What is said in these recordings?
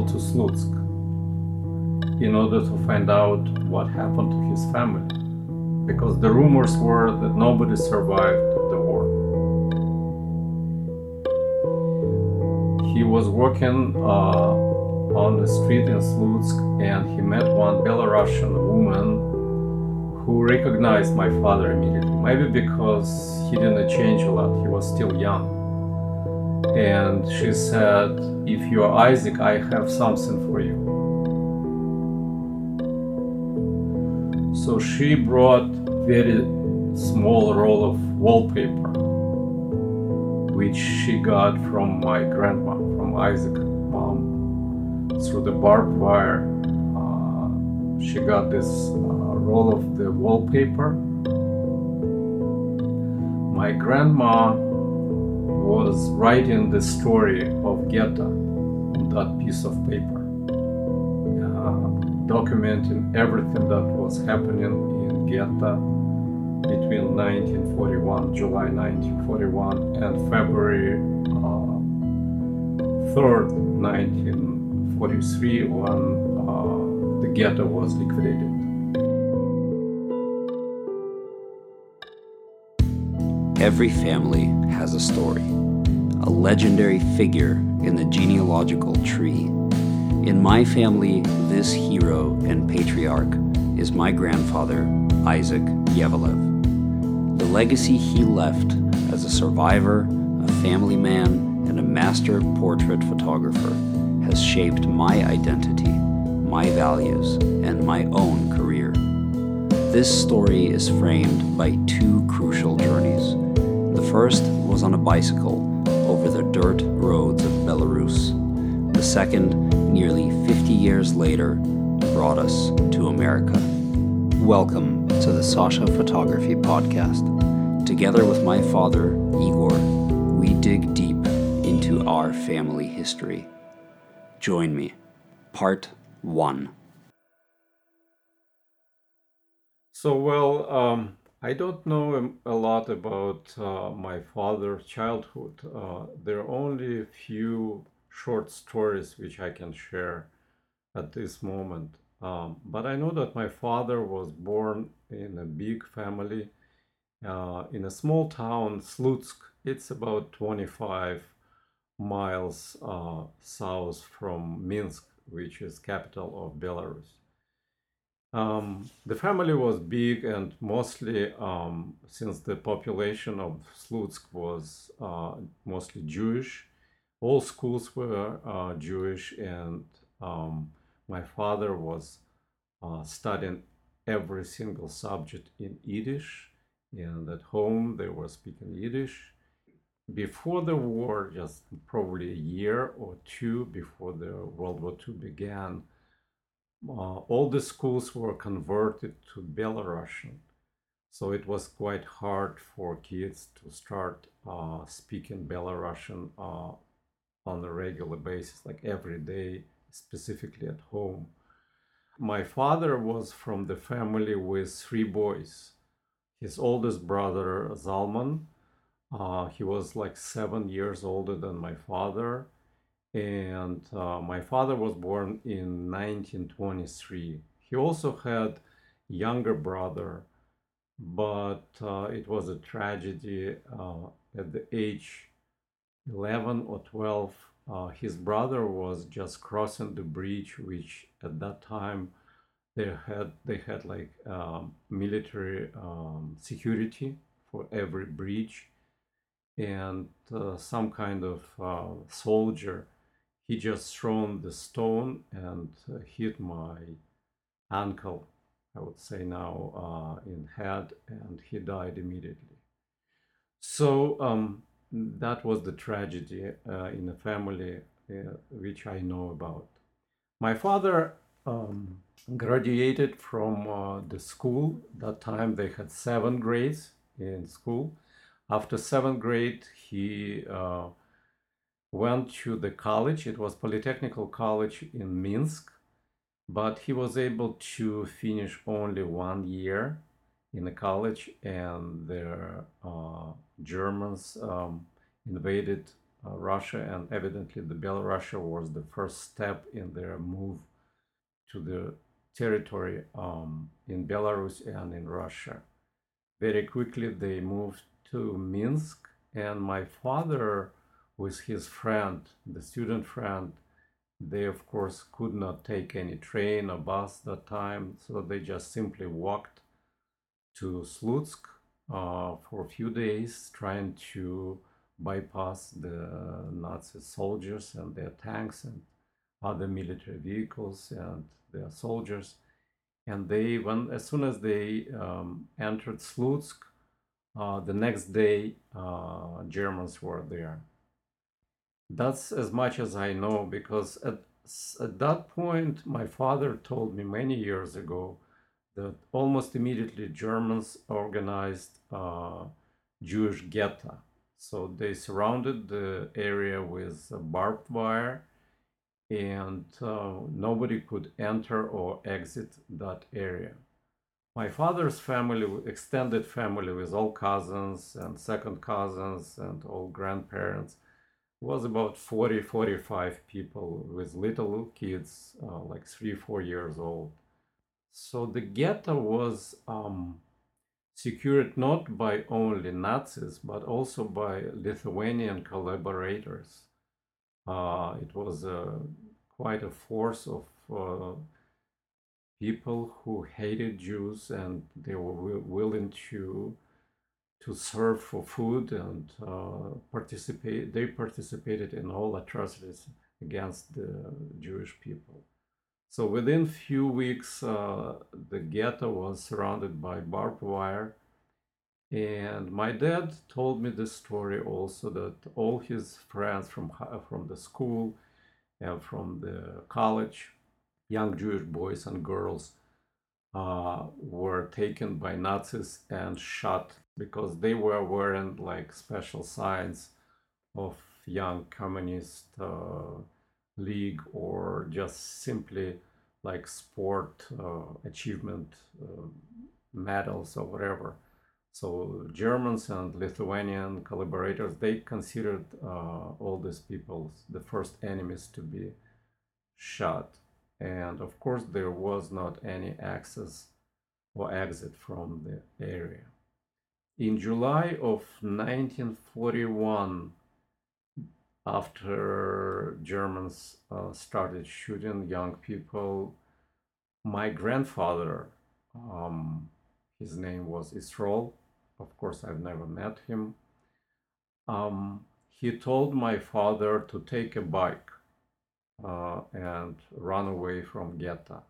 traveled to Slutsk in order to find out what happened to his family because the rumors were that nobody survived the war. He was working uh, on the street in Slutsk and he met one Belarusian woman who recognized my father immediately. Maybe because he didn't change a lot, he was still young. And she said, If you are Isaac, I have something for you. So she brought very small roll of wallpaper, which she got from my grandma, from Isaac mom, through the barbed wire. Uh, she got this uh, roll of the wallpaper. My grandma was writing the story of ghetto on that piece of paper, uh, documenting everything that was happening in ghetto between 1941, July 1941, and February uh, 3rd, 1943, when uh, the ghetto was liquidated. Every family has a story, a legendary figure in the genealogical tree. In my family, this hero and patriarch is my grandfather, Isaac Yevelev. The legacy he left as a survivor, a family man, and a master portrait photographer has shaped my identity, my values, and my own career. This story is framed by two crucial journeys. The first was on a bicycle dirt roads of Belarus. The second, nearly 50 years later, brought us to America. Welcome to the Sasha Photography Podcast. Together with my father, Igor, we dig deep into our family history. Join me. Part 1. So, well, um, I don't know a lot about uh, my father's childhood. Uh, there are only a few short stories which I can share at this moment. Um, but I know that my father was born in a big family uh, in a small town, Slutsk. It's about 25 miles uh, south from Minsk, which is capital of Belarus. Um, the family was big and mostly, um, since the population of Slutsk was uh, mostly Jewish, all schools were uh, Jewish, and um, my father was uh, studying every single subject in Yiddish, and at home they were speaking Yiddish. Before the war, just probably a year or two before the World War II began, all the schools were converted to Belarusian. So it was quite hard for kids to start uh, speaking Belarusian uh, on a regular basis, like every day, specifically at home. My father was from the family with three boys. His oldest brother, Zalman, uh, he was like seven years older than my father and uh, my father was born in 1923 he also had younger brother but uh, it was a tragedy uh, at the age 11 or 12 uh, his brother was just crossing the bridge which at that time they had they had like um, military um, security for every bridge. And uh, some kind of uh, soldier he just thrown the stone and uh, hit my ankle i would say now uh, in head and he died immediately. So um, that was the tragedy uh, in the family uh, which i know about. My father um, graduated from uh, the school. That time they had seven grades in school. After seventh grade he uh, went to the college. It was Polytechnical College in Minsk, but he was able to finish only one year in the college, and the uh, Germans um, invaded uh, Russia, and evidently the Belarusia was the first step in their move to the territory um, in Belarus and in Russia. Very quickly they moved to Minsk, and my father, with his friend, the student friend, they of course could not take any train or bus that time, so they just simply walked to Slutsk uh, for a few days, trying to bypass the Nazi soldiers and their tanks and other military vehicles and their soldiers. And they, when as soon as they um, entered Slutsk, uh, the next day uh, Germans were there. That's as much as I know because at, at that point, my father told me many years ago that almost immediately Germans organized uh, Jewish ghetto. So they surrounded the area with barbed wire, and uh, nobody could enter or exit that area. My father's family, extended family with all cousins and second cousins and all grandparents, was about 40 45 people with little kids uh, like three four years old. So the ghetto was um, secured not by only nazis but also by lithuanian collaborators. Uh, it was uh, quite a force of uh, people who hated jews and they were willing to to serve for food and uh, participate. They participated in all atrocities against the Jewish people. So within few weeks, uh, the ghetto was surrounded by barbed wire. And my dad told me this story also that all his friends from, from the school and from the college, young Jewish boys and girls, uh, were taken by Nazis and shot because they were wearing like special signs of young communist uh, league or just simply like sport uh, achievement uh, medals or whatever. So germans and lithuanian collaborators they considered uh, all these people the first enemies to be shot. And of course there was not any access or exit from the area in July of 1941, after Germans uh, started shooting young people, my grandfather, um, his name was Israel, of course, I've never met him. Um, he told my father to take a bike uh, and run away from ghetto.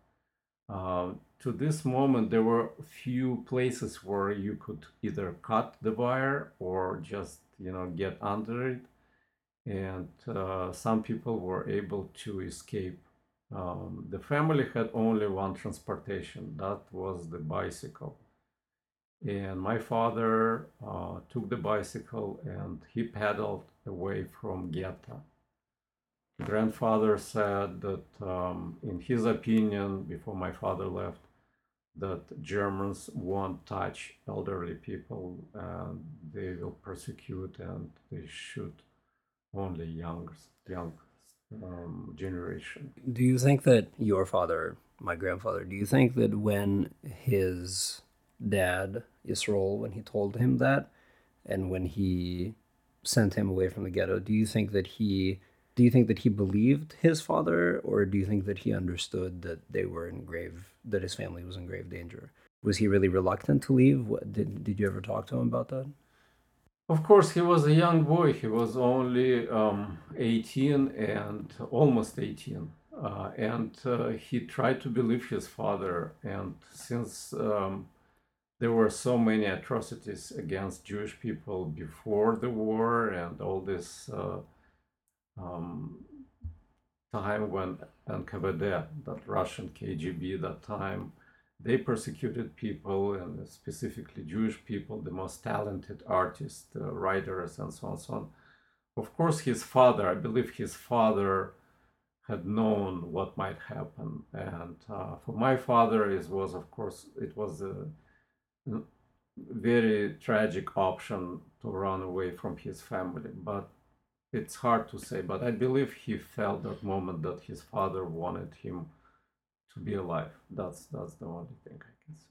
Uh, to this moment, there were few places where you could either cut the wire or just, you know, get under it. And uh, some people were able to escape. Um, the family had only one transportation, that was the bicycle. And my father uh, took the bicycle and he pedaled away from ghetto grandfather said that, um, in his opinion, before my father left, that Germans won't touch elderly people and they will persecute and they shoot only young, young um, generation. Do you think that your father, my grandfather, do you think that when his dad, Yisrael, when he told him that, and when he sent him away from the ghetto, do you think that he do you think that he believed his father or do you think that he understood that they were in grave that his family was in grave danger? Was he really reluctant to leave? What, did, did you ever talk to him about that? Of course he was a young boy. He was only um, 18 and almost 18 uh, and uh, he tried to believe his father. And since um, there were so many atrocities against jewish people before the war and all this uh, um, time when NKVD, that Russian KGB, that time, they persecuted people and specifically Jewish people, the most talented artists, uh, writers, and so on so on. Of course, his father, I believe his father had known what might happen. And uh, for my father, it was, of course, it was a very tragic option to run away from his family. But it's hard to say, but I believe he felt that moment that his father wanted him to be alive. That's that's the only thing I can say.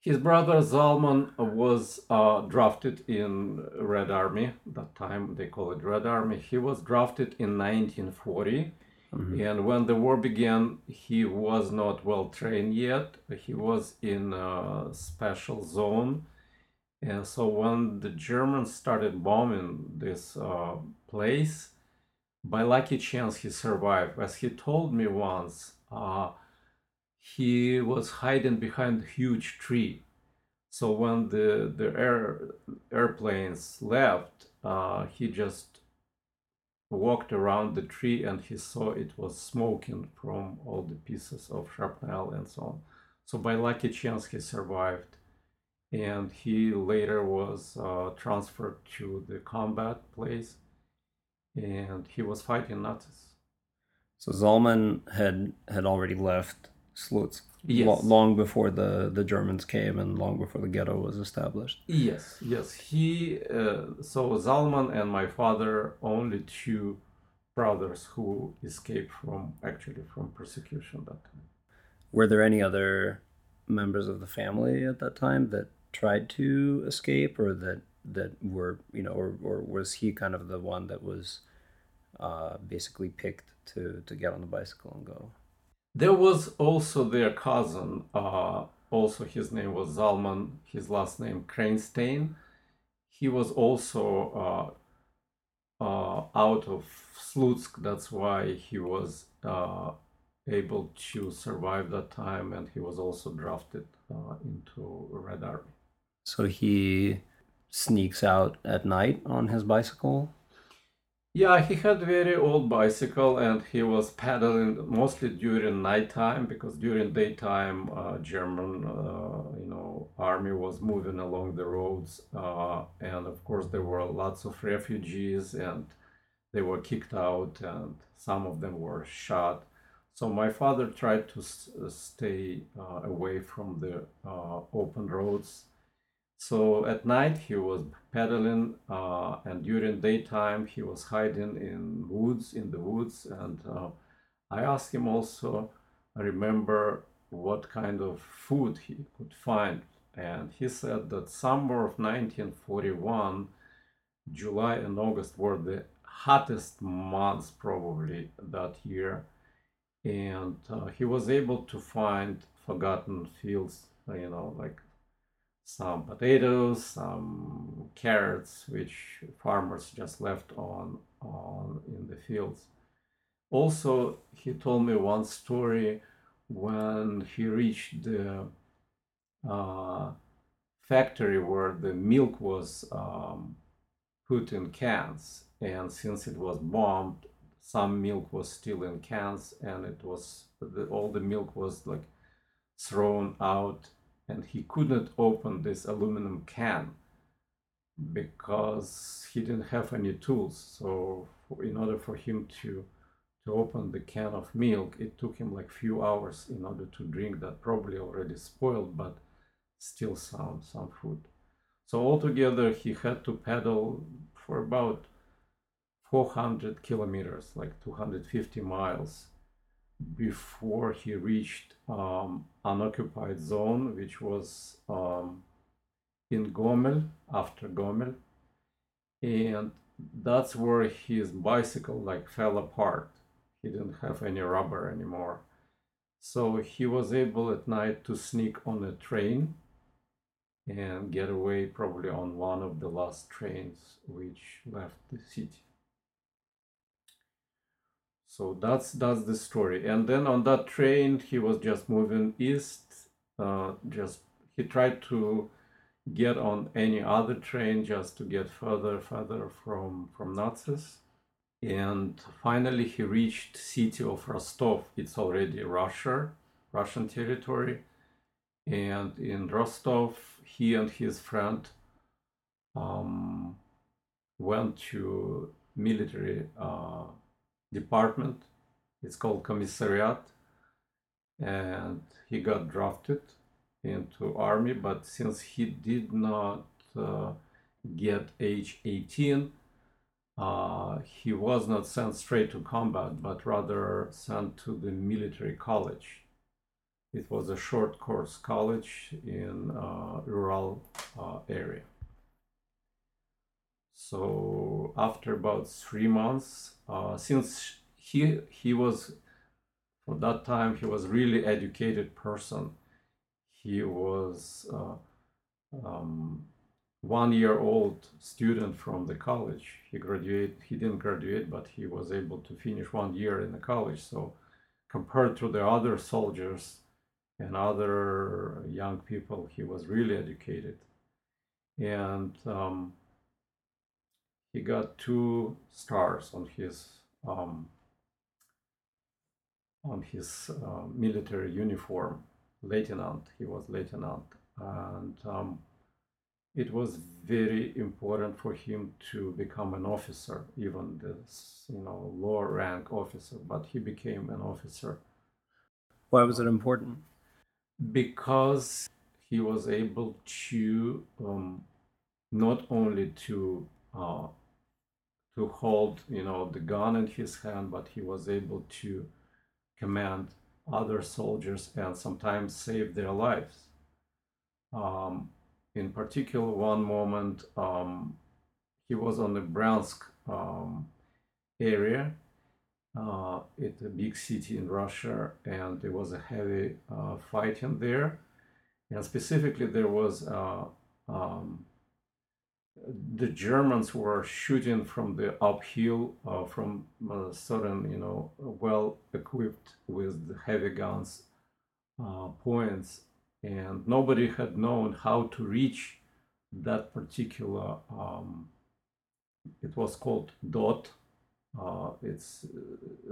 His brother Zalman was uh, drafted in Red Army. That time they call it Red Army. He was drafted in 1940, and when the war began, he was not well trained yet. He was in a special zone, and so when the Germans started bombing this uh, place, by lucky chance he survived. As he told me once, uh, he was hiding behind a huge tree. So when the the air airplanes left, uh, he just walked around the tree and he saw it was smoking from all the pieces of shrapnel and so on. So by lucky chance he survived, and he later was uh, transferred to the combat place, and he was fighting Nazis. So Zalman had had already left Slutsk lo- long before the the Germans came and long before the ghetto was established. Yes, yes. He uh, so Zalman and my father only two brothers who escaped from actually from persecution that time. Were there any other members of the family at that time that tried to escape, or that that were you know, or or was he kind of the one that was uh, basically picked to to get on the bicycle and go? There was also their cousin. Uh, also, his name was Zalman. His last name Kranstein. He was also uh, uh, out of Slutsk. That's why he was uh, able to survive that time, and he was also drafted uh, into Red Army. So he sneaks out at night on his bicycle. Yeah, he had very old bicycle and he was pedaling mostly during nighttime because during daytime uh, German uh, you know army was moving along the roads uh, and of course there were lots of refugees and they were kicked out and some of them were shot. So my father tried to s- stay uh, away from the uh, open roads so at night he was pedaling, uh, and during daytime he was hiding in woods, in the woods. And uh, I asked him also, I remember what kind of food he could find, and he said that summer of 1941, July and August were the hottest months probably that year, and uh, he was able to find forgotten fields, you know, like some potatoes, some carrots, which farmers just left on on in the fields. Also, he told me one story when he reached the uh, factory where the milk was um, put in cans, and since it was bombed, some milk was still in cans, and it was all the milk was like thrown out and he couldn't open this aluminum can because he didn't have any tools. So in order for him to to open the can of milk it took him like few hours in order to drink that probably already spoiled but still some some food. So altogether he had to pedal for about 400 kilometers like 250 miles before he reached um, unoccupied zone, which was um, in Gomel, after Gomel, and that's where his bicycle like fell apart. He didn't have any rubber anymore, so he was able at night to sneak on a train and get away probably on one of the last trains which left the city so that's that's the story. And then on that train he was just moving east uh, just he tried to get on any other train just to get further further from from nazis. And finally he reached city of rostov. It's already russia russian territory. And in rostov he and his friend um, went to military uh, department. It's called commissariat, and he got drafted into army. But since he did not uh, get age 18, uh, he was not sent straight to combat, but rather sent to the military college. It was a short course college in uh, rural uh, area. So after about three months, uh, since he he was for that time he was really educated person. He was uh, um, one year old student from the college. He graduated. He didn't graduate, but he was able to finish one year in the college. So compared to the other soldiers and other young people, he was really educated, and um, he got two stars on his um, on his uh, military uniform, lieutenant. He was lieutenant, and um, it was very important for him to become an officer, even this you know lower rank officer. But he became an officer. Why was it important? Because he was able to um, not only to uh, to hold you know the gun in his hand, but he was able to command other soldiers and sometimes save their lives. Um, in particular, one moment um, he was on the Bryansk um, area. Uh, it's a big city in Russia, and there was a heavy uh, fighting there. And specifically, there was uh, um, the Germans were shooting from the uphill uh, from uh, certain, you know, well equipped with the heavy guns uh, points, and nobody had known how to reach that particular. Um, it was called dot. Uh, it's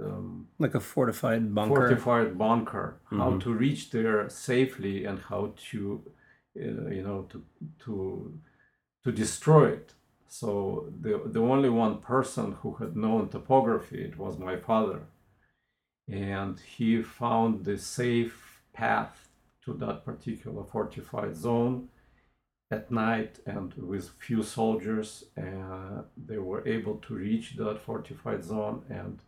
um, like a fortified bunker. Fortified bunker. Mm-hmm. How to reach there safely and how to, uh, you know, to to to destroy it. So the, the only one person who had known topography it was my father. And he found the safe path to that particular fortified zone at night and with few soldiers uh, they were able to reach that fortified zone and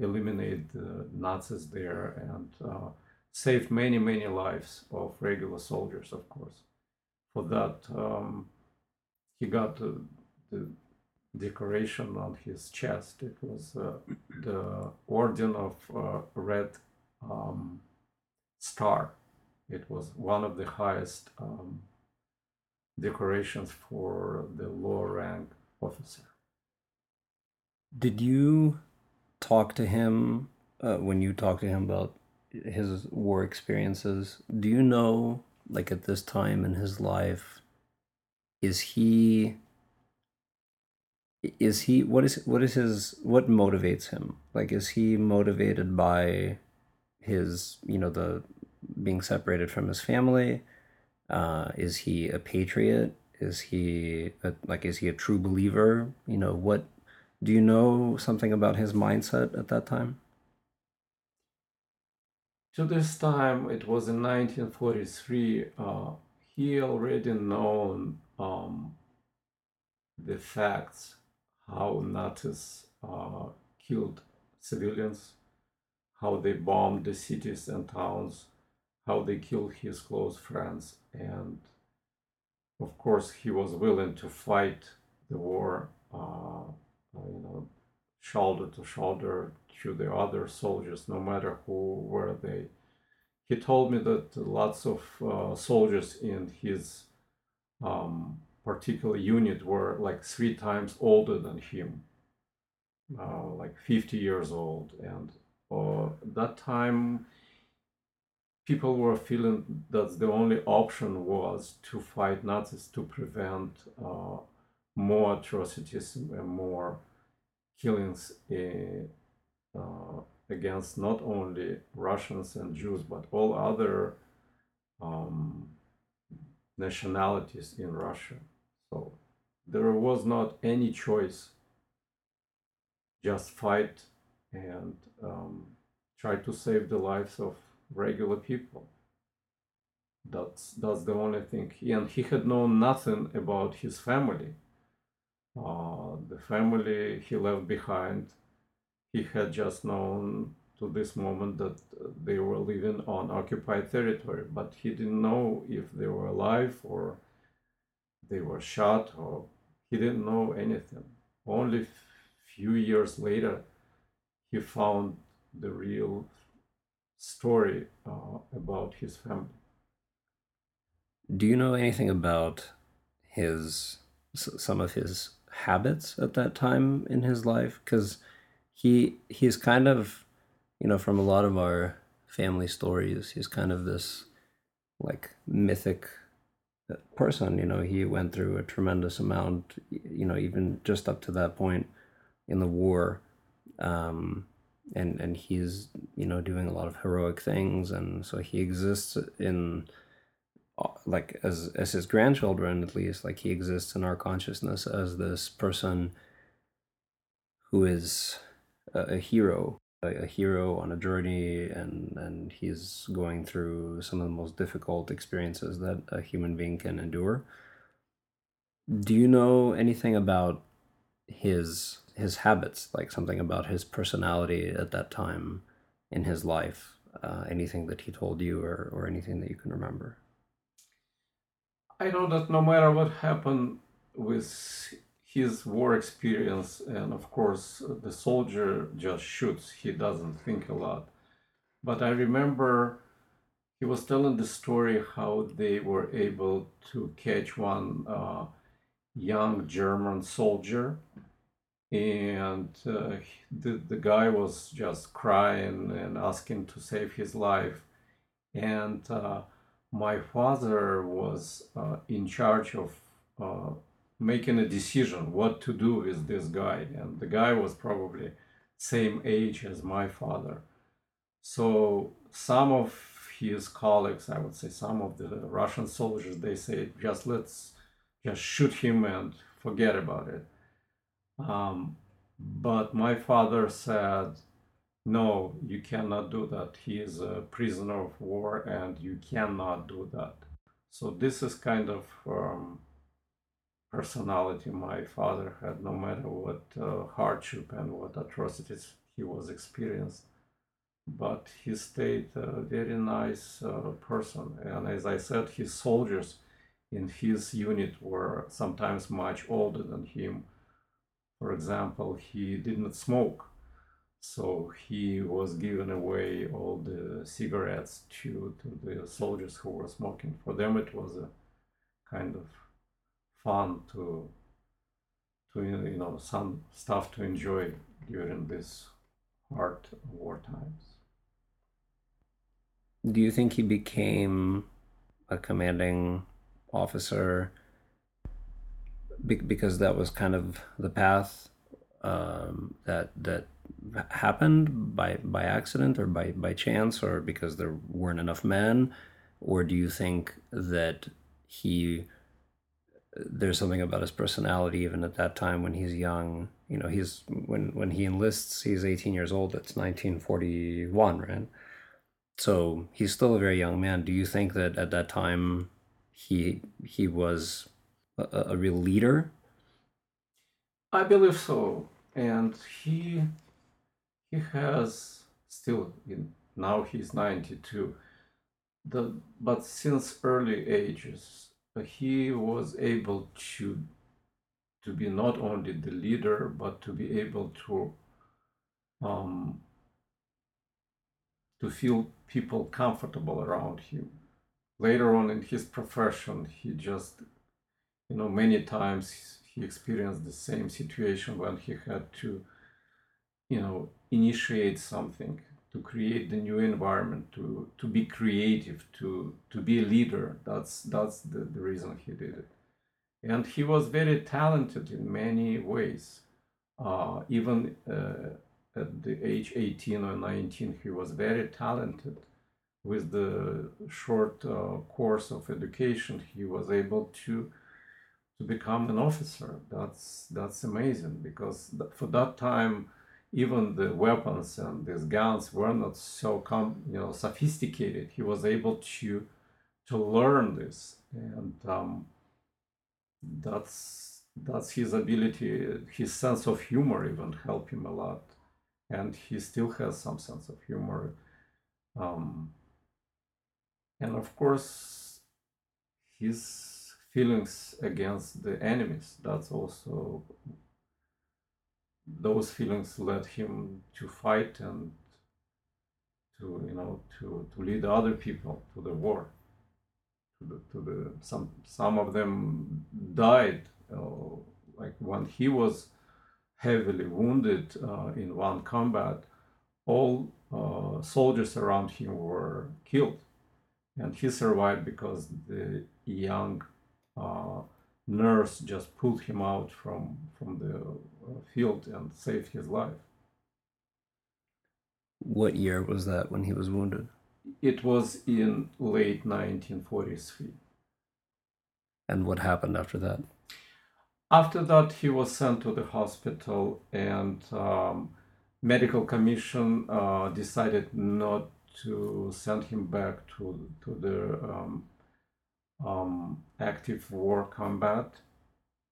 eliminate the nazis there and uh, save many many lives of regular soldiers of course for that um, he got the, the decoration on his chest. It was uh, the Order of uh, Red um, Star. It was one of the highest um, decorations for the lower rank officer. Did you talk to him uh, when you talked to him about his war experiences? Do you know, like at this time in his life, is he is he what is what is his what motivates him? Like is he motivated by his you know the being separated from his family? Uh is he a patriot? Is he a, like is he a true believer? You know what do you know something about his mindset at that time? To this time it was in 1943 uh, he already known um, the facts how Nazis uh, killed civilians, how they bombed the cities and towns, how they killed his close friends, and of course he was willing to fight the war, uh, you know, shoulder to shoulder to the other soldiers, no matter who were they. He told me that lots of uh, soldiers in his um, particular unit were like three times older than him, uh, like 50 years old. And uh, that time, people were feeling that the only option was to fight Nazis to prevent uh, more atrocities and more killings uh, against not only Russians and Jews, but all other um, nationalities in Russia. So there was not any choice. Just fight and um, try to save the lives of regular people. That's that's the only thing. He, and he had known nothing about his family. uh, the family he left behind. He had just known to this moment that they were living on occupied territory, but he didn't know if they were alive or they were shot or he didn't know anything. Only few years later, he found the real story uh, about his family. Do you know anything about his some of his habits at that time in his life? Because he he's kind of you know from a lot of our family stories, he's kind of this like mythic person. You know, he went through a tremendous amount. You know, even just up to that point in the war. Um, and and he's you know doing a lot of heroic things and so he exists in uh, like as as his grandchildren at least like he exists in our consciousness as this person who is a, a hero a, hero on a journey and and he's going through some of the most difficult experiences that a human being can endure. Do you know anything about his his habits, like something about his personality at that time in his life, uh, anything that he told you or, or anything that you can remember? I know that no matter what happened with his war experience, and of course, the soldier just shoots, he doesn't think a lot. But I remember he was telling the story how they were able to catch one uh, young German soldier and uh, the, the guy was just crying and asking to save his life and uh, my father was uh, in charge of uh, making a decision what to do with this guy and the guy was probably same age as my father so some of his colleagues i would say some of the russian soldiers they say just let's just shoot him and forget about it um, but my father said, no, you cannot do that. He is a prisoner of war and you cannot do that. So this is kind of um, personality my father had, no matter what uh, hardship and what atrocities he was experienced. But he stayed a very nice uh, person. And as I said, his soldiers in his unit were sometimes much older than him for example, he didn't smoke. So he was giving away all the cigarettes to, to the soldiers who were smoking. For them, it was a kind of fun to, to you know, some stuff to enjoy during this hard war times. Do you think he became a commanding officer because that was kind of the path um, that that happened by by accident or by by chance or because there weren't enough men or do you think that he there's something about his personality even at that time when he's young. You know he's when when he enlists he's 18 years old it's 1941 right? So he's still a very young man. Do you think that at that time he he was a, a real leader? I believe so, and he he has still now he's 92 the but since early ages he was able to to be not only the leader but to be able to um, to feel people comfortable around him. Later on in his profession he just you know, many times he experienced the same situation when he had to, you know, initiate something, to create the new environment, to to be creative, to to be a leader. That's that's the, the reason he did it. And he was very talented in many ways. Uh, even uh, at the age 18 or 19, he was very talented. With the short uh, course of education, he was able to to become an officer. That's that's amazing because for that time, even the weapons and these guns were not so com- you know sophisticated. He was able to to learn this, and um, that's that's his ability, his sense of humor even helped him a lot, and he still has some sense of humor. Um, and of course, his feelings against the enemies. That's also those feelings led him to fight and to you know to to lead other people to the war. To the, to the some some of them died uh, like when he was heavily wounded uh, in one combat all uh, soldiers around him were killed. And he survived because the young uh, nurse just pulled him out from from the field and saved his life What year was that when he was wounded? it was in late 1943 And what happened after that? after that he was sent to the hospital and um, medical commission uh, decided not to send him back to, to the um, um, active war combat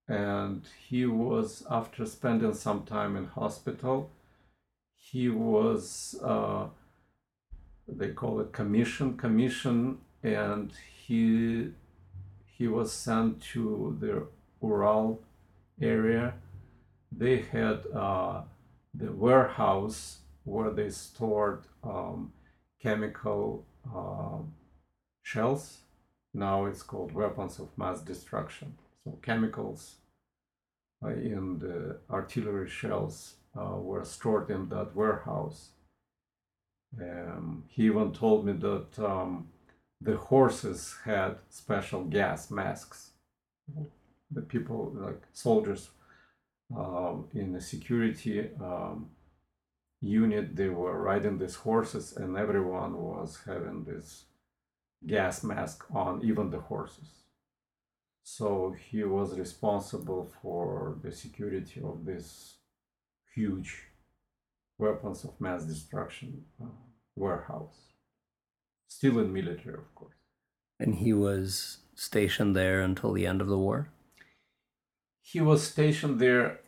and he was after spending some time in hospital he was uh, they call it commission commission and he he was sent to the ural area. They had uh, the warehouse where they stored um, chemical uh, shells. Now it's called weapons of mass destruction so chemicals uh, in the artillery shells uh, were stored in that warehouse um, he even told me that um, the horses had special gas masks. The people, like soldiers um, in the security um, unit, they were riding these horses, and everyone was having this gas mask on, even the horses. So he was responsible for the security of this huge weapons of mass destruction uh, warehouse. Still in military, of course. And he was stationed there until the end of the war? He was stationed there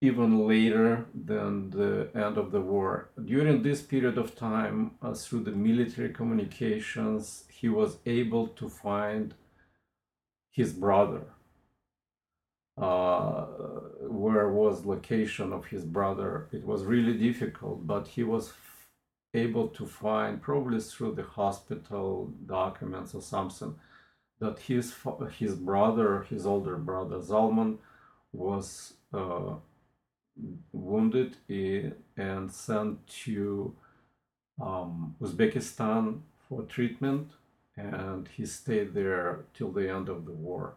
even later than the end of the war. During this period of time, uh, through the military communications, he was able to find his brother. Uh, where was location of his brother? It was really difficult, but he was able to find, probably through the hospital documents or something, that his his brother, his older brother Zalman, was uh, wounded i- and sent to um, Uzbekistan for treatment, and he stayed there till the end of the war.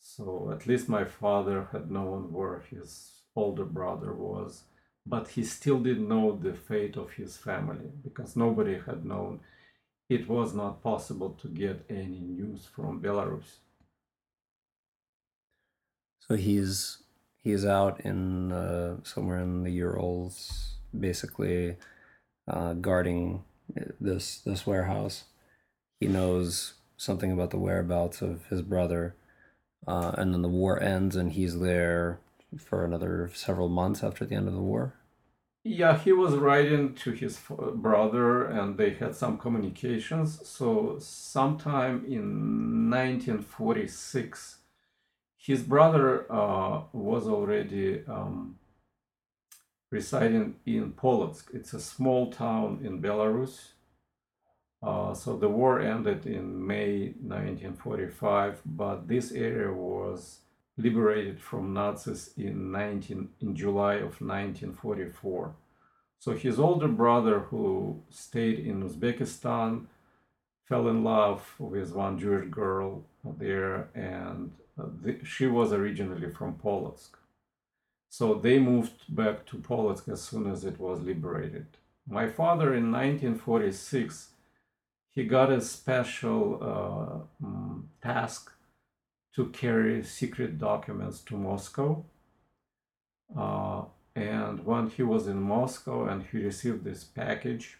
So at least my father had known where his older brother was, but he still didn't know the fate of his family because nobody had known. It was not possible to get any news from Belarus. So he's he's out in uh, somewhere in the Urals, basically uh, guarding this this warehouse. He knows something about the whereabouts of his brother, uh, and then the war ends, and he's there for another several months after the end of the war. Yeah, he was writing to his brother and they had some communications. So, sometime in 1946, his brother uh, was already um, residing in Polotsk. It's a small town in Belarus. Uh, so, the war ended in May 1945, but this area was liberated from Nazis in 19 in July of 1944. So his older brother, who stayed in Uzbekistan, fell in love with one Jewish girl there, and uh, the, she was originally from Polotsk. So they moved back to Polotsk as soon as it was liberated. My father, in 1946, he got a special uh, mm, task to carry secret documents to Moscow. Uh, and when he was in Moscow and he received this package,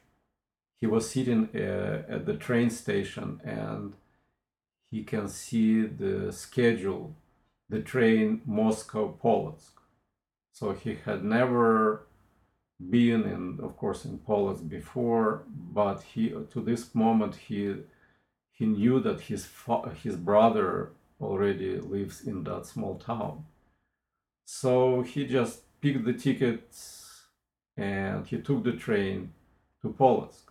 he was sitting uh, at the train station and he can see the schedule the train Moscow Polotsk. So he had never been in, of course, in Polotsk before, but he to this moment he he knew that his fa- his brother already lives in that small town. So he just picked the tickets and he took the train to Polotsk.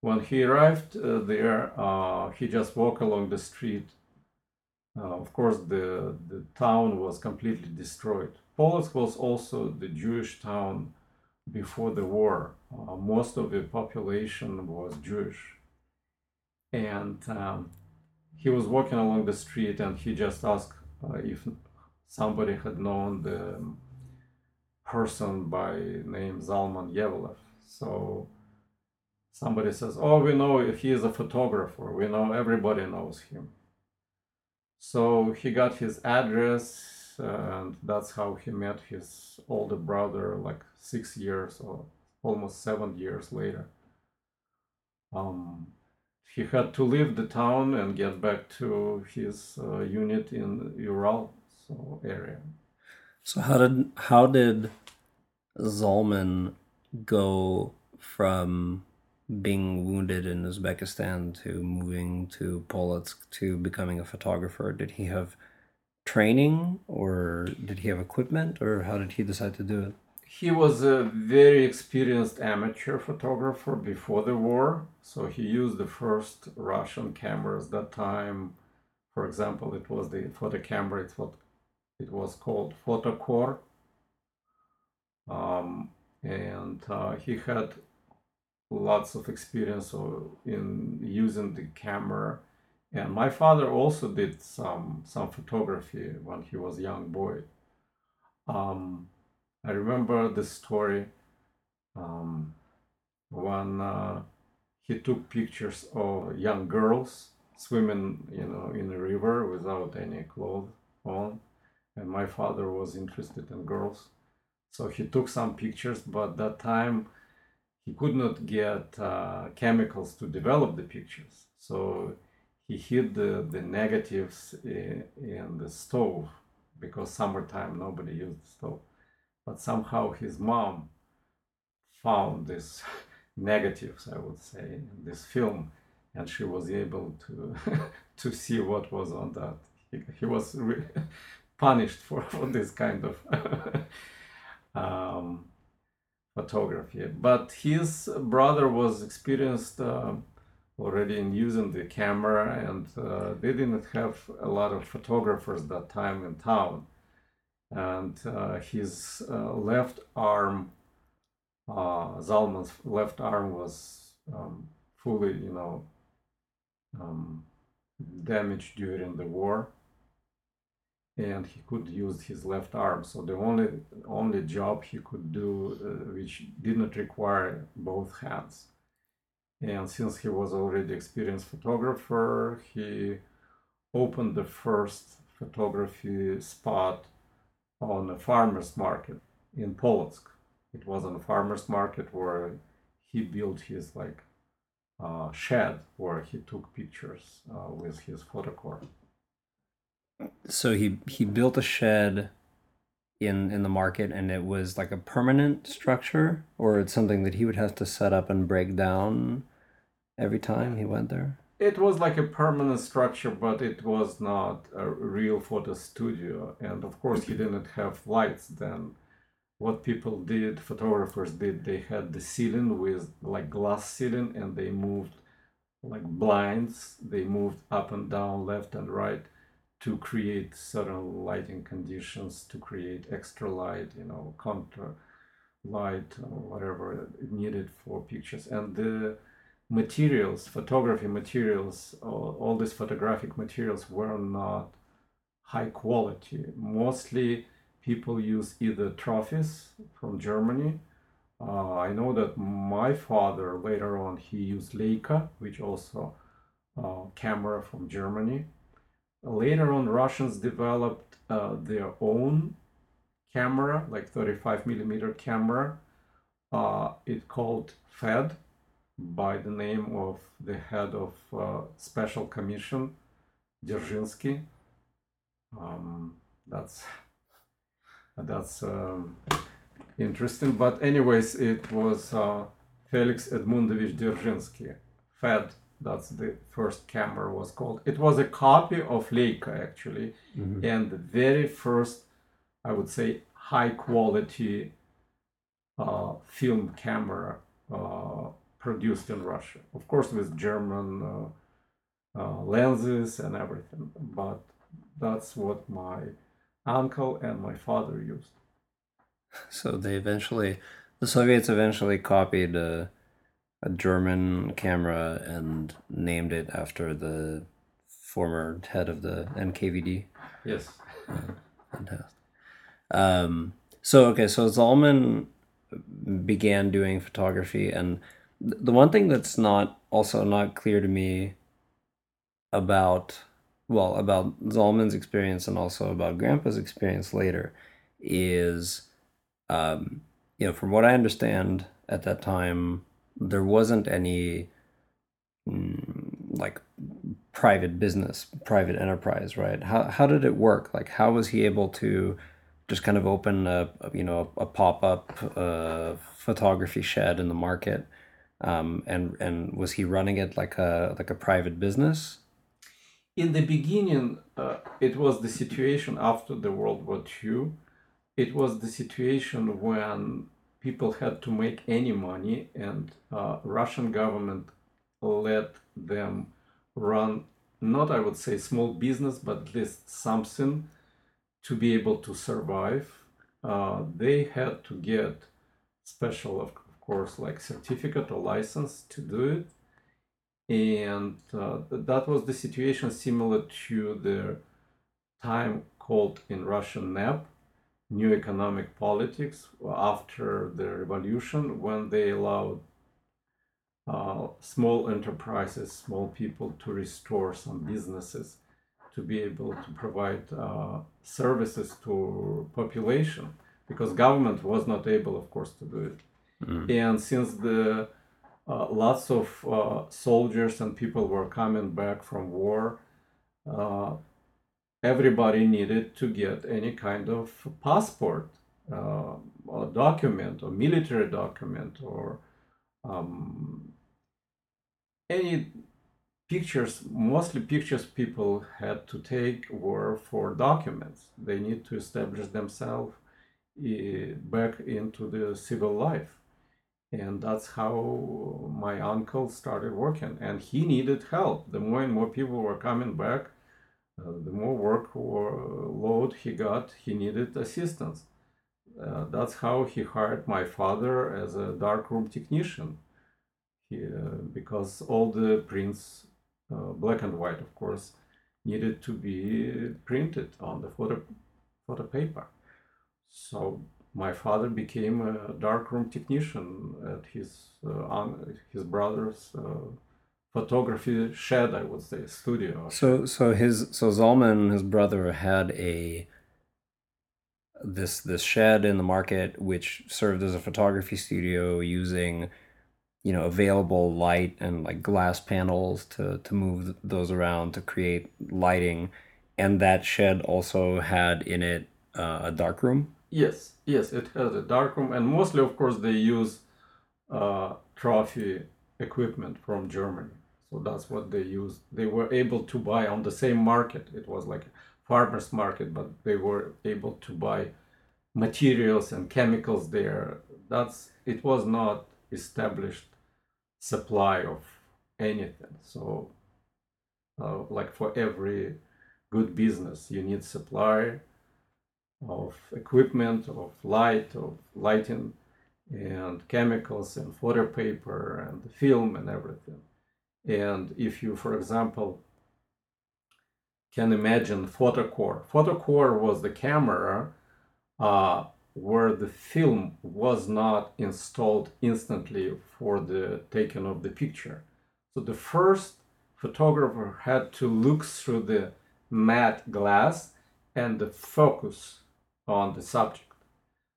When he arrived uh, there, uh, he just walked along the street. Uh, of course, the, the town was completely destroyed. Polotsk was also the Jewish town before the war. Uh, most of the population was Jewish. And um, he was walking along the street and he just asked uh, if somebody had known the person by name Zalman Yevlev. So somebody says, "Oh, we know if he is a photographer. We know everybody knows him." So he got his address, and that's how he met his older brother, like six years or almost seven years later. Um, he had to leave the town and get back to his uh, unit in Ural so area. So how did how did Zalman go from being wounded in Uzbekistan to moving to Polotsk to becoming a photographer? Did he have training or did he have equipment or how did he decide to do it? He was a very experienced amateur photographer before the war, so he used the first Russian cameras that time. For example, it was the photo camera. It's what it was called Photokor, um, and uh, he had lots of experience in using the camera. And my father also did some some photography when he was a young boy. Um, I remember the story um, when uh, he took pictures of young girls swimming, you know, in the river without any clothes on, and my father was interested in girls, so he took some pictures. But that time he could not get uh, chemicals to develop the pictures. So he hid the, the negatives in, in the stove because summertime nobody used the stove. But somehow his mom found these negatives, I would say, in this film, and she was able to to see what was on that. He, he was re- punished for, for this kind of um, photography. But his brother was experienced uh, already in using the camera, and uh, they didn't have a lot of photographers that time in town. And uh, his uh, left arm, uh, Zalman's left arm, was um, fully, you know, um, damaged during the war and he could use his left arm. So the only only job he could do, uh, which did not require both hands. And since he was already experienced photographer, he opened the first photography spot on a farmer's market in Polotsk. It was on a farmer's market where he built his like uh, shed where he took pictures uh, with his Photokor so he he built a shed in in the market and it was like a permanent structure or it's something that he would have to set up and break down every time he went there? It was like a permanent structure but it was not a real photo studio. And of course he didn't have lights then. What people did photographers did they had the ceiling with like glass ceiling and they moved like blinds. They moved up and down left and right to create certain lighting conditions, to create extra light, you know, counter light or whatever needed for pictures. And the materials, photography materials, all, all these photographic materials were not high quality. Mostly people use either trophies from Germany. Uh, I know that my father later on he used Leica, which also uh, camera from Germany Later on, Russians developed uh, their own camera, like 35 millimeter camera. Uh, it called FED by the name of the head of uh, special commission, Dzerzhinsky. Um, that's that's um, interesting. But anyways, it was uh, Felix Edmundovich Dzerzhinsky, FED. That's the first camera was called. It was a copy of Leica actually, Mhm. and the very first, I would say, high quality uh, film camera uh, produced in Russia. Of course, with German uh, uh, lenses and everything. But that's what my uncle and my father used. So they eventually, the Soviets eventually copied a, a German camera and named it after the former head of the NKVD. Yes. Fantastic. Um, so okay, so Zalman began doing photography, and the one thing that's not also not clear to me about well about Zalman's experience and also about Grandpa's experience later is, um, you know, from what I understand at that time, there wasn't any mm, like private business, private enterprise, right? How how did it work? Like, how was he able to just kind of open a, you know a, pop up uh, photography shed in the market, um, and and was he running it like a like a private business? In the beginning, uh, it was the situation after the World War II. It was the situation when people had to make any money, and uh, Russian government let them run not I would say small business, but at least something to be able to survive. Uh, they had to get special, course, like certificate or license to do it and uh, that was the situation similar to the time called in Russian NEP, New Economic Politics, after the revolution, when they allowed uh, small enterprises, small people to restore some businesses to be able to provide uh, services to population because government was not able, of course, to do it. And since the uh, lots of uh, soldiers and people were coming back from war. Uh, everybody needed to get any kind of passport, uh, or document, or military document, or um, any pictures. Mostly pictures people had to take were for documents. They need to establish themselves eh, back into the civil life and that's how my uncle started working. And he needed help. The more and more people were coming back uh, the more work or load he got he needed assistance. Uh, that's how he hired my father as a darkroom technician. He, uh, because all the prints uh, black and white of course needed to be printed on the photo photo paper. So my father became a darkroom technician at his uh, his brother's uh, photography shed, I would say, studio. So so his so Zalman, his brother, had a this this shed in the market which served as a photography studio using you know available light and like glass panels to to move those around to create lighting and that shed also had in it uh, a dark room Yes, yes, it has a darkroom, and mostly, of course, they use uh, trophy equipment from Germany. So that's what they used. They were able to buy on the same market. It was like a farmers market, but they were able to buy materials and chemicals there. That's it was not established supply of anything. So, uh, like for every good business, you need supply of equipment, of light, of lighting, and chemicals, and photo paper, and film, and everything. And if you, for example, can imagine Photokor, Photokor was the camera uh, where the film was not installed instantly for the taking of the picture. So the first photographer had to look through the matte glass and the focus on the subject.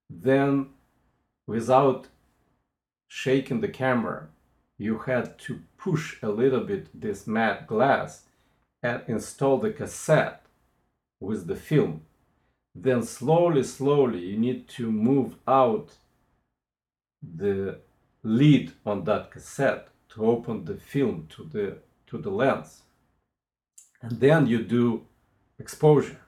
Then, without shaking the camera, you had to push a little bit this matte glass and install the cassette with the film. then slowly, slowly, you need to move out the lead on that cassette to open the film to the to the lens and then you do exposure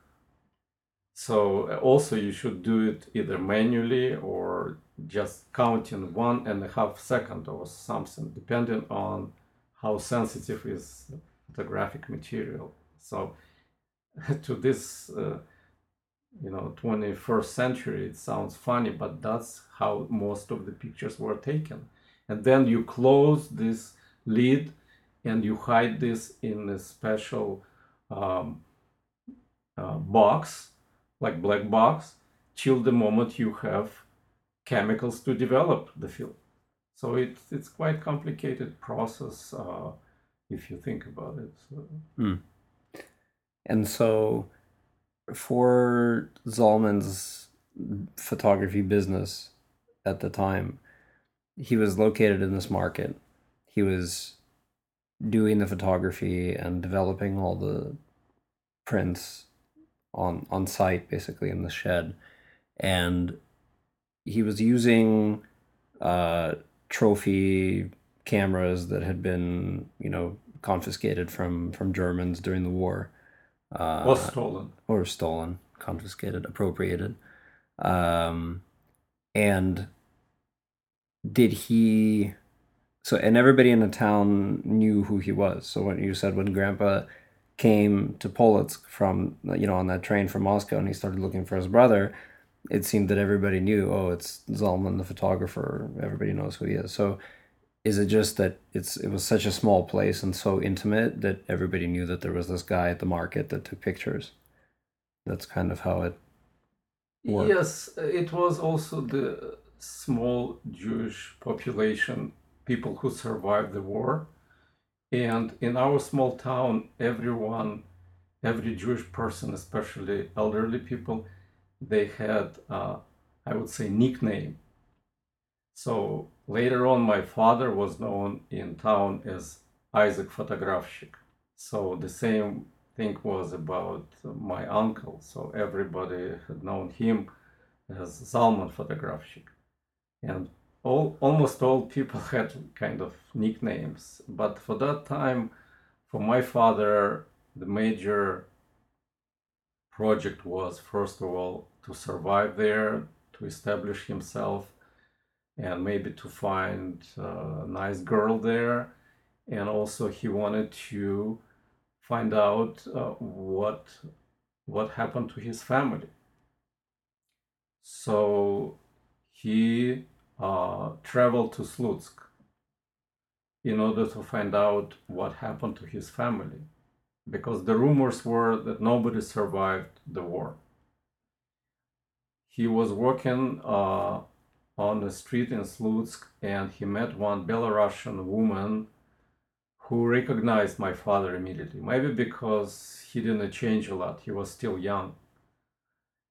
so also you should do it either manually or just counting one and a half second or something depending on how sensitive is photographic material. So to this uh, you know 21st century it sounds funny but that's how most of the pictures were taken. And then you close this lid and you hide this in a special um, uh, box like black box till the moment you have chemicals to develop the film so it's it's quite complicated process uh, if you think about it so. Mm. and so for Zalman's photography business at the time, he was located in this market. He was doing the photography and developing all the prints on on site basically in the shed. And he was using uh, trophy cameras that had been you know confiscated from from Germans during the war. Uh, or stolen. Or stolen confiscated appropriated. Um, and did he so and everybody in the town knew who he was. So when you said when grandpa came to Polotsk from you know on that train from Moscow and he started looking for his brother it seemed that everybody knew oh it's Zalman the photographer everybody knows who he is. So is it just that it's it was such a small place and so intimate that everybody knew that there was this guy at the market that took pictures? That's kind of how it worked. yes it was also the small jewish population people who survived the war and in our small town, everyone, every Jewish person, especially elderly people, they had, uh, I would say, nickname. So later on, my father was known in town as Isaac Fotografshik. So the same thing was about my uncle. So everybody had known him as Zalman Fotografshik. And all, almost all people had kind of nicknames. But for that time, for my father, the major project was, first of all, to survive there, to establish himself and maybe to find a nice girl there. And also he wanted to find out uh, what what happened to his family. So he uh, traveled to Slutsk in order to find out what happened to his family, because the rumors were that nobody survived the war. He was working uh, on the street in Slutsk and he met one Belarusian woman who recognized my father immediately. Maybe because he didn't change a lot, he was still young.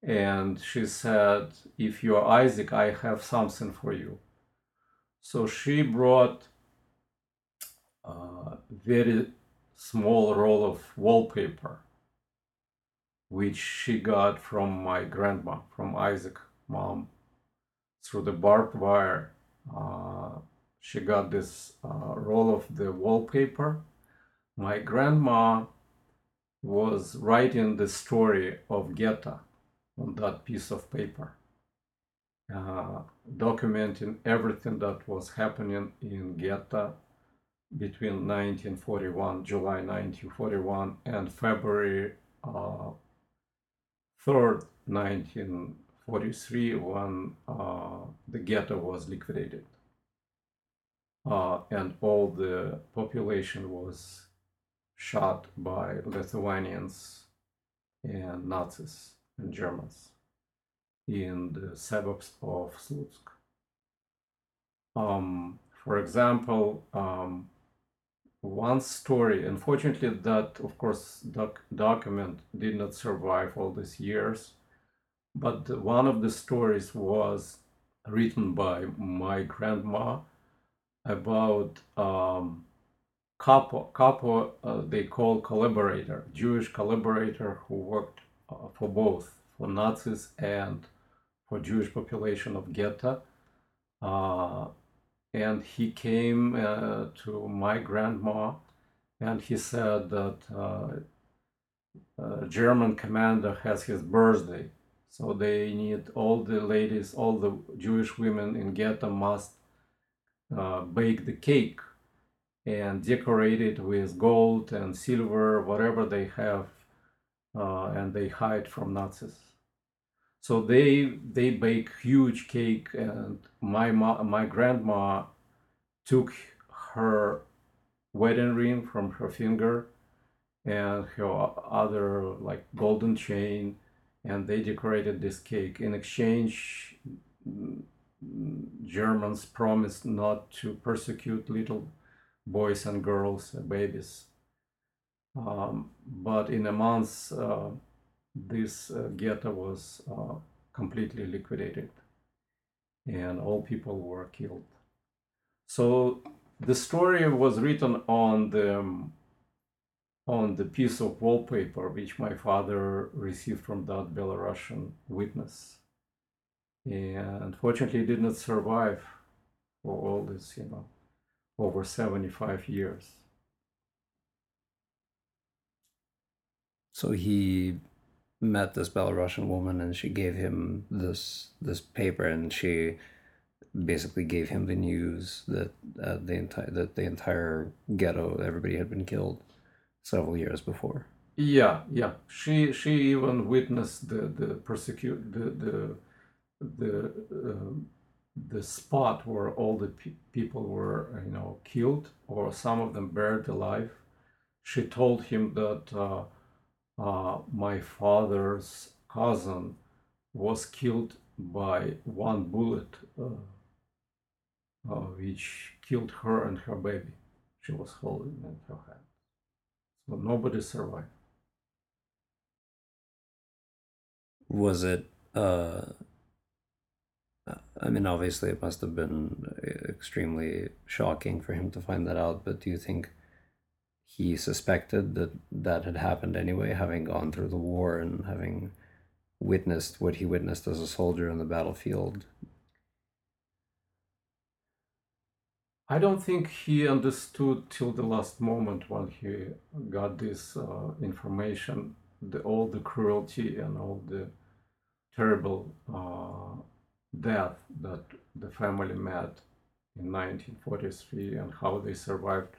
And she said, If you're Isaac, I have something for you. So she brought a very small roll of wallpaper, which she got from my grandma, from Isaac's mom through the barbed wire. Uh, she got this uh, roll of the wallpaper. My grandma was writing the story of Ghetto on that piece of paper, uh, documenting everything that was happening in Ghetto between 1941, July 1941, and February uh, 3rd, 1943, when uh, the ghetto was liquidated. Uh, and all the population was shot by Lithuanians and Nazis Germans in the suburbs of Slutsk. Um, for example, um, one story, unfortunately, that of course doc- document did not survive all these years but one of the stories was written by my grandma about um, couple, couple uh, they call collaborator, Jewish collaborator who worked uh, for both for Nazis and for Jewish population of ghetto. Uh, and he came uh, to my grandma and he said that uh, uh, German commander has his birthday. So they need all the ladies, all the Jewish women in ghetto must uh, bake the cake and decorate it with gold and silver, whatever they have, uh, and they hide from Nazis. So they they bake huge cake, and my ma- my grandma took her wedding ring from her finger and her other like golden chain and they decorated this cake in exchange germans promised not to persecute little boys and girls uh, babies um, but in a month uh, this uh, ghetto was uh, completely liquidated and all people were killed so the story was written on the um, on the piece of wallpaper which my father received from that Belarusian witness. And unfortunately, did not survive for all this, you know, over 75 years. So he met this Belarusian woman and she gave him this this paper and she basically gave him the news that uh, the entire that the entire ghetto everybody had been killed several years before. Yeah, yeah. She she even witnessed the the persecute the the the uh, the spot where all the pe- people were you know killed or some of them buried alive. She told him that uh, uh, my father's cousin was killed by one bullet, uh, uh, which killed her and her baby. She was holding in her hand. So nobody survived. Was it? Uh, I mean, obviously, it must have been extremely shocking for him to find that out. But do you think he suspected that that had happened anyway, having gone through the war and having witnessed what he witnessed as a soldier on the battlefield? I don't think he understood till the last moment when he got this uh, information, the, all the cruelty and all the terrible uh, death that the family met in 1943 and how they survived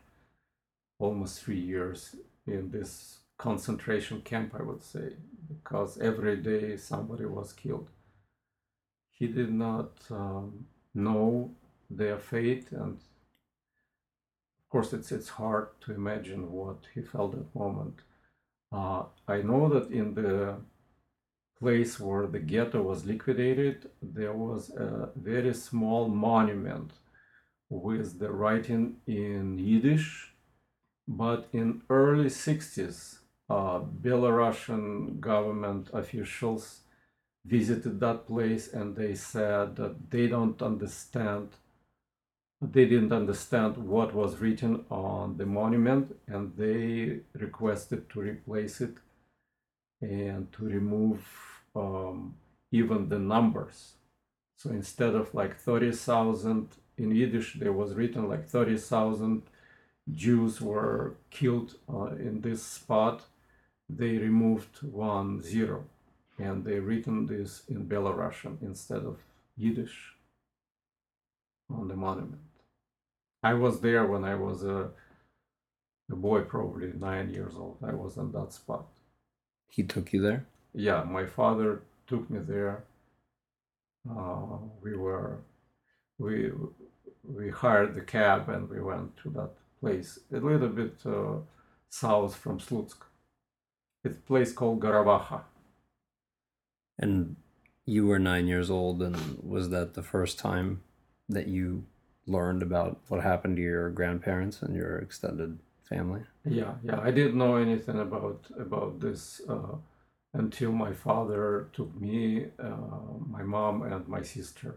almost three years in this concentration camp, I would say, because every day somebody was killed. He did not um, know their fate and of course, it's it's hard to imagine what he felt at moment. Uh, I know that in the place where the ghetto was liquidated, there was a very small monument with the writing in Yiddish, but in early 60s, uh, Belarusian government officials visited that place and they said that they don't understand they didn't understand what was written on the monument and they requested to replace it and to remove um, even the numbers. So instead of like 30,000 in Yiddish, there was written like 30,000 Jews were killed uh, in this spot. They removed one zero and they written this in Belarusian instead of Yiddish on the monument. I was there when I was a, a boy, probably nine years old. I was on that spot. He took you there? Yeah, my father took me there. Uh, we were, we we hired the cab and we went to that place a little bit uh, south from Slutsk. It's a place called Garavaha. And you were nine years old, and was that the first time that you learned about what happened to your grandparents and your extended family? Yeah, yeah. I didn't know anything about about this uh, until my father took me, uh, my mom, and my sister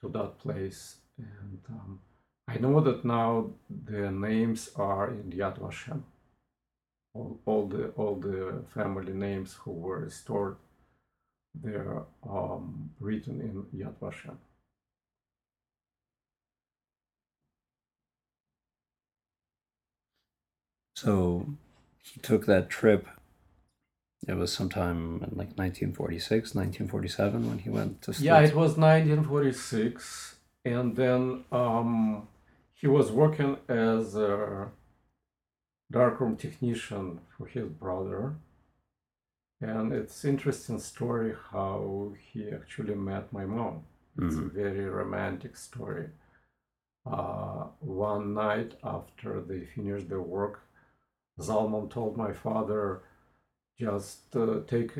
to that place. And um, I know that now the names are in Yad Vashem. All, all the all the family names who were restored they're um, written in Yad Vashem. So he took that trip. It was sometime in like 1946, 1947 when he went to. Yeah, it was 1946, and then um, he was working as a darkroom technician for his brother. And it's interesting story how he actually met my mom. It's a Mhm. very romantic story. Uh, one night after they finished their work, Zalman told my father, just uh, take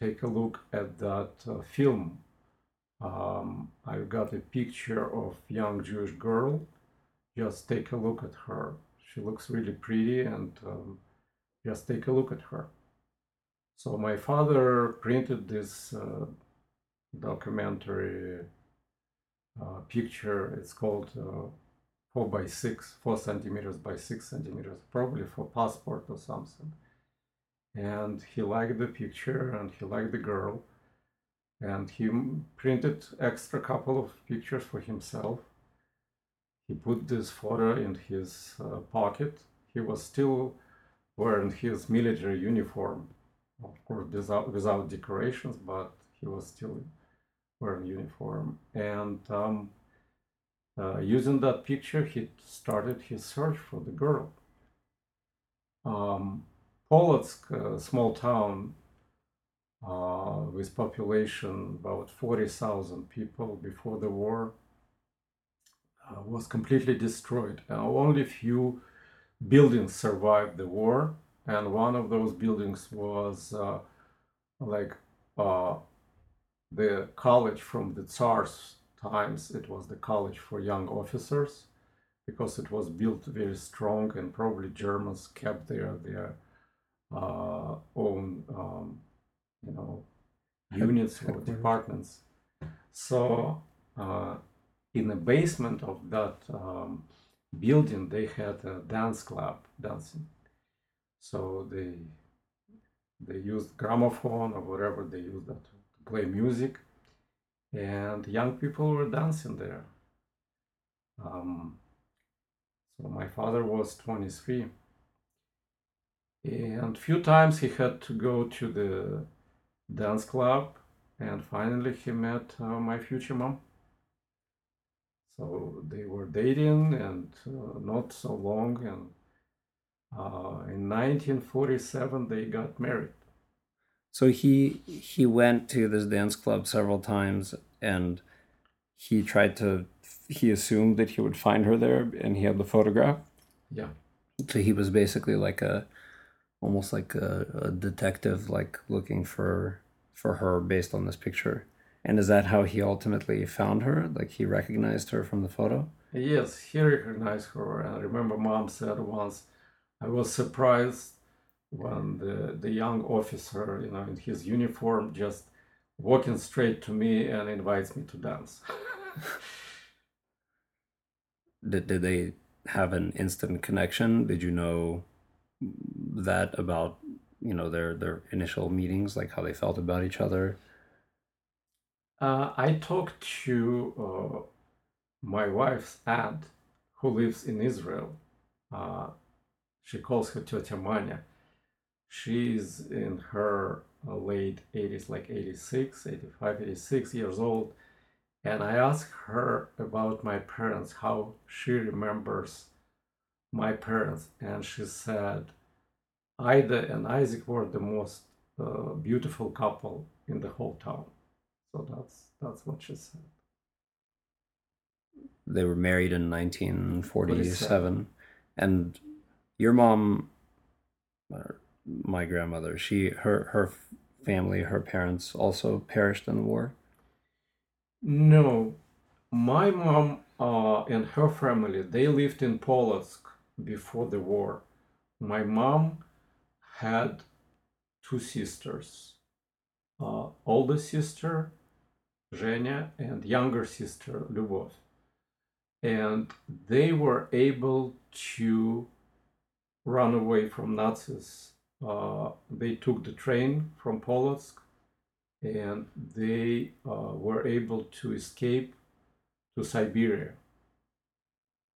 take a look at that uh, film. Um, I've got a picture of young Jewish girl. Just take a look at her. She looks really pretty, and um, just take a look at her. So my father printed this uh, documentary uh, picture. It's called uh, four by six, four centimeters by six centimeters, probably for passport or something. And he liked the picture, and he liked the girl, and he printed extra couple of pictures for himself. He put this photo in his uh, pocket. He was still wearing his military uniform, of course, without, without decorations, but he was still wearing uniform. And um, uh, using that picture, he started his search for the girl. Um, Polotsk, a small town uh, with population about 40,000 people before the war, uh, was completely destroyed. And only few buildings survived the war, and one of those buildings was uh, like uh, the college from the Tsar's times. It was the college for young officers because it was built very strong, and probably Germans kept their their uh, own, um, you know, units or departments. So uh, in the basement of that um, building, they had a dance club dancing. So they they used gramophone or whatever they used that to play music, and young people were dancing there. Um, so my father was 23, and few times he had to go to the dance club, and finally he met uh, my future mom. So they were dating and uh, not so long, and uh, in 1947 they got married. So he he went to this dance club several times, and he tried to. He assumed that he would find her there, and he had the photograph. Yeah, So he was basically like a, almost like a, a detective, like looking for for her based on this picture. And is that how he ultimately found her? Like he recognized her from the photo? yes, he recognized her. And I remember mom said once, I was surprised when the, the young officer, you know, in his uniform, just walking straight to me and invites me to dance. Did did they have an instant connection? Did you know that about you know their their initial meetings, like how they felt about each other? Uh, I talked to uh, my wife's aunt who lives in Israel. Uh, she calls her Teta Manya. She's in her uh, late 80s, like 86, 85, 86 years old. And I asked her about my parents, how she remembers my parents. And she said, Ida and Isaac were the most uh, beautiful couple in the whole town. So that's that's what she said. They were married in 1947. And your mom, my grandmother, she her her family, her parents also perished in the war. No, my mom uh, and her family they lived in Polotsk before the war. My mom had two sisters, uh, older sister Zhenya and younger sister Lubov. and they were able to run away from Nazis. Uh, they took the train from Polotsk and they uh, were able to escape to Siberia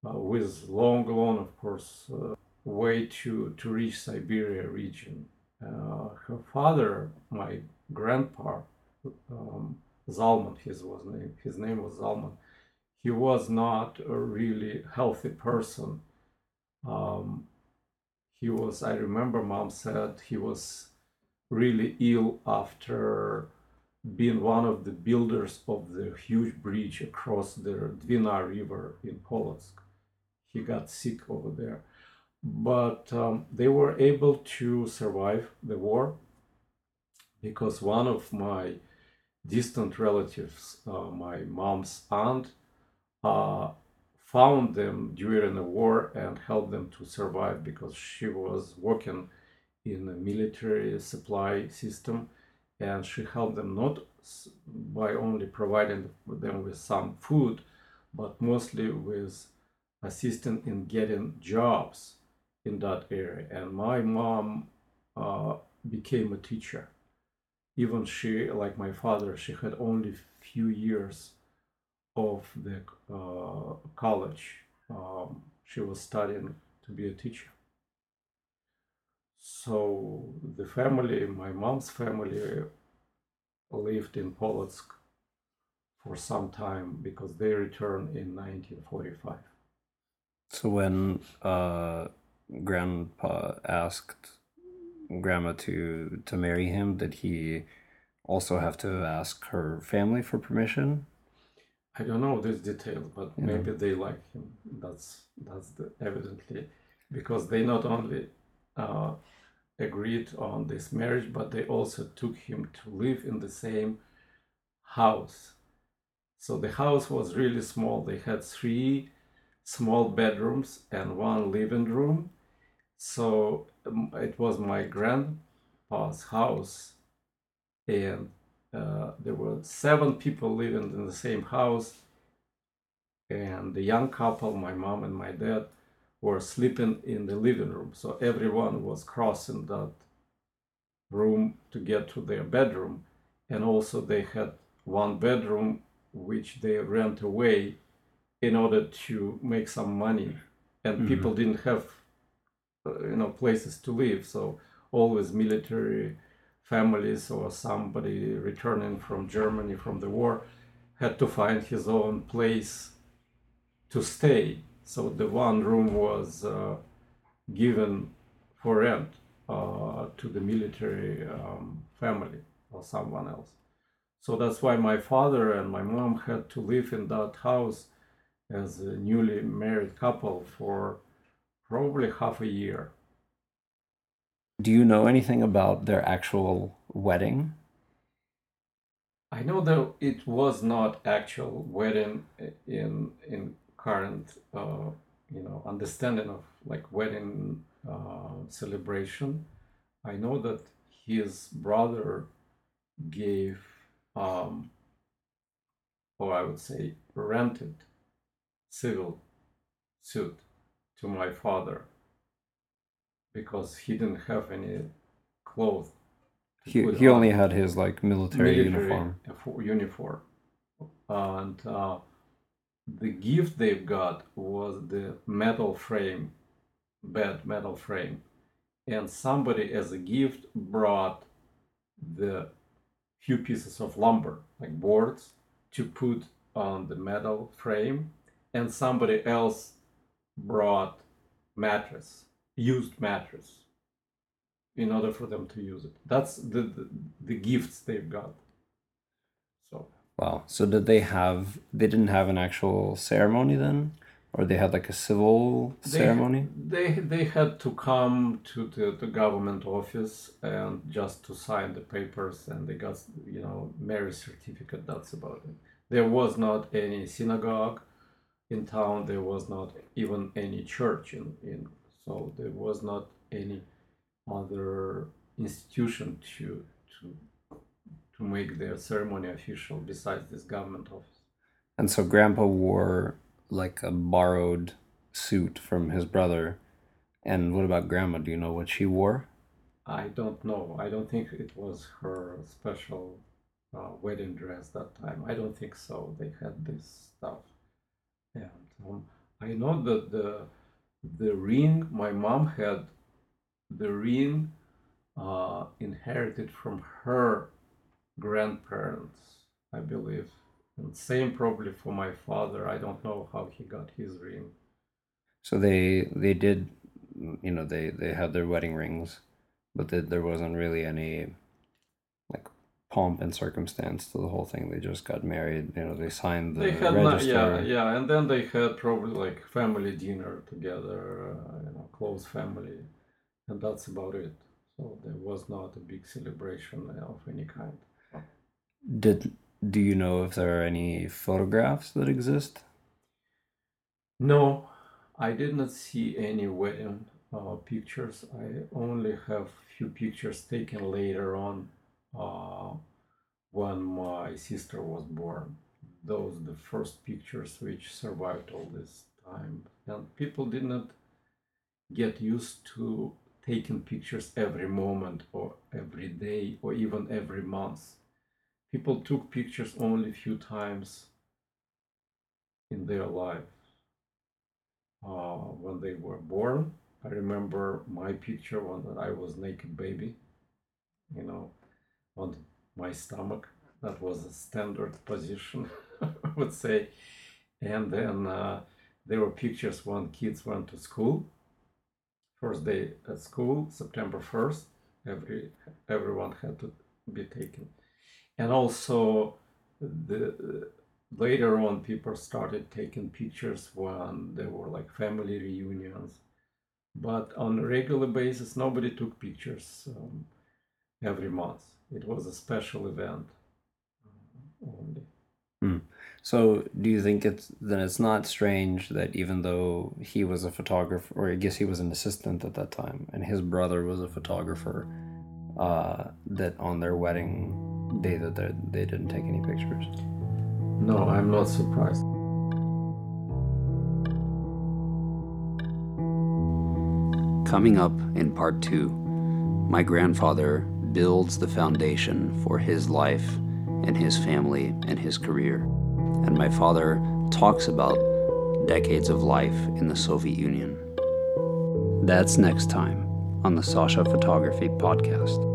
uh, with long, long, of course, uh, way to, to reach Siberia region. Uh, her father, my grandpa, um, Zalman, his was name, his name was Zalman. He was not a really healthy person. Um, he was, I remember, mom said he was really ill after being one of the builders of the huge bridge across the Dvina River in Polotsk. He got sick over there. But um, they were able to survive the war because one of my distant relatives, uh, my mom's aunt, uh, found them during the war and helped them to survive because she was working in the military supply system and she helped them not by only providing them with some food but mostly with assisting in getting jobs in that area. And my mom uh, became a teacher even she like my father she had only few years of the uh, college um, she was studying to be a teacher so the family, my mom's family, lived in Polotsk for some time because they returned in 1945. So when uh, Grandpa asked Grandma to to marry him, did he also have to ask her family for permission? I don't know this detail, but Yeah. maybe they like him. That's that's the, evidently because they not only uh, agreed on this marriage, but they also took him to live in the same house. So the house was really small. They had three small bedrooms and one living room. So it was my grandpa's house, and uh, there were seven people living in the same house. And the young couple, my mom and my dad, were sleeping in the living room. So everyone was crossing that room to get to their bedroom. And also, they had one bedroom which they rent away in order to make some money. And Mhm. people didn't have, you know, places to live. So always military families or somebody returning from Germany from the war had to find his own place to stay. So the one room was uh, given for rent uh, to the military um, family or someone else. So that's why my father and my mom had to live in that house as a newly married couple for probably half a year. Do you know anything about their actual wedding? I know that it was not actual wedding in in current uh, you know understanding of like wedding uh, celebration. I know that his brother gave, um, or I would say, rented civil suit to my father because he didn't have any clothes. He, he on only had his like military, uniform. uniform. uniform. And uh, the gift they got was the metal frame, bed metal frame. And somebody, as a gift, brought the few pieces of lumber, like boards, to put on the metal frame. And somebody else brought mattress, used mattress, in order for them to use it. That's the, the, the gifts they've got. So Wow. So did they have? They didn't have an actual ceremony then, or they had like a civil they, ceremony? They they had to come to the, the government office and just to sign the papers, and they got you know marriage certificate. That's about it. There was not any synagogue in town. There was not even any church in in. So there was not any other institution to to to make their ceremony official besides this government office. And so Grandpa wore like a borrowed suit from his brother. And what about Grandma? Do you know what she wore? I don't know. I don't think it was her special uh, wedding dress that time. I don't think so. They had this stuff, and I know that the the ring my mom had, the ring uh, inherited from her grandparents, I believe. And same probably for my father. I don't know how he got his ring. So they they did, you know, they they had their wedding rings, but the, there wasn't really any pomp and circumstance to the whole thing. They just got married. You know, they signed the they had not, yeah, yeah, and then they had probably like family dinner together, uh, you know, close family, and that's about it. So there was not a big celebration of any kind. Did do you know if there are any photographs that exist? No, I did not see any wedding uh, pictures. I only have few pictures taken later on when my sister was born. Those the first pictures which survived all this time, and people did not get used to taking pictures every moment or every day or even every month. People took pictures only a few times in their life uh, when they were born. I remember my picture when I was naked baby, you know, on my stomach. That was a standard position, I would say. And then uh, there were pictures when kids went to school. First day at school, September 1st, every everyone had to be taken. And also the later on people started taking pictures when there were like family reunions but on a regular basis nobody took pictures um, every month it was a special event. Only. So do you think it's then it's not strange that even though he was a photographer, or I guess he was an assistant at that time, and his brother was a photographer, uh, that on their wedding day that they they didn't take any pictures? no i'm not surprised. Coming up in part two, my grandfather builds the foundation for his life and his family and his career. And my father talks about decades of life in the Soviet Union. That's next time on the Sasha Photography Podcast.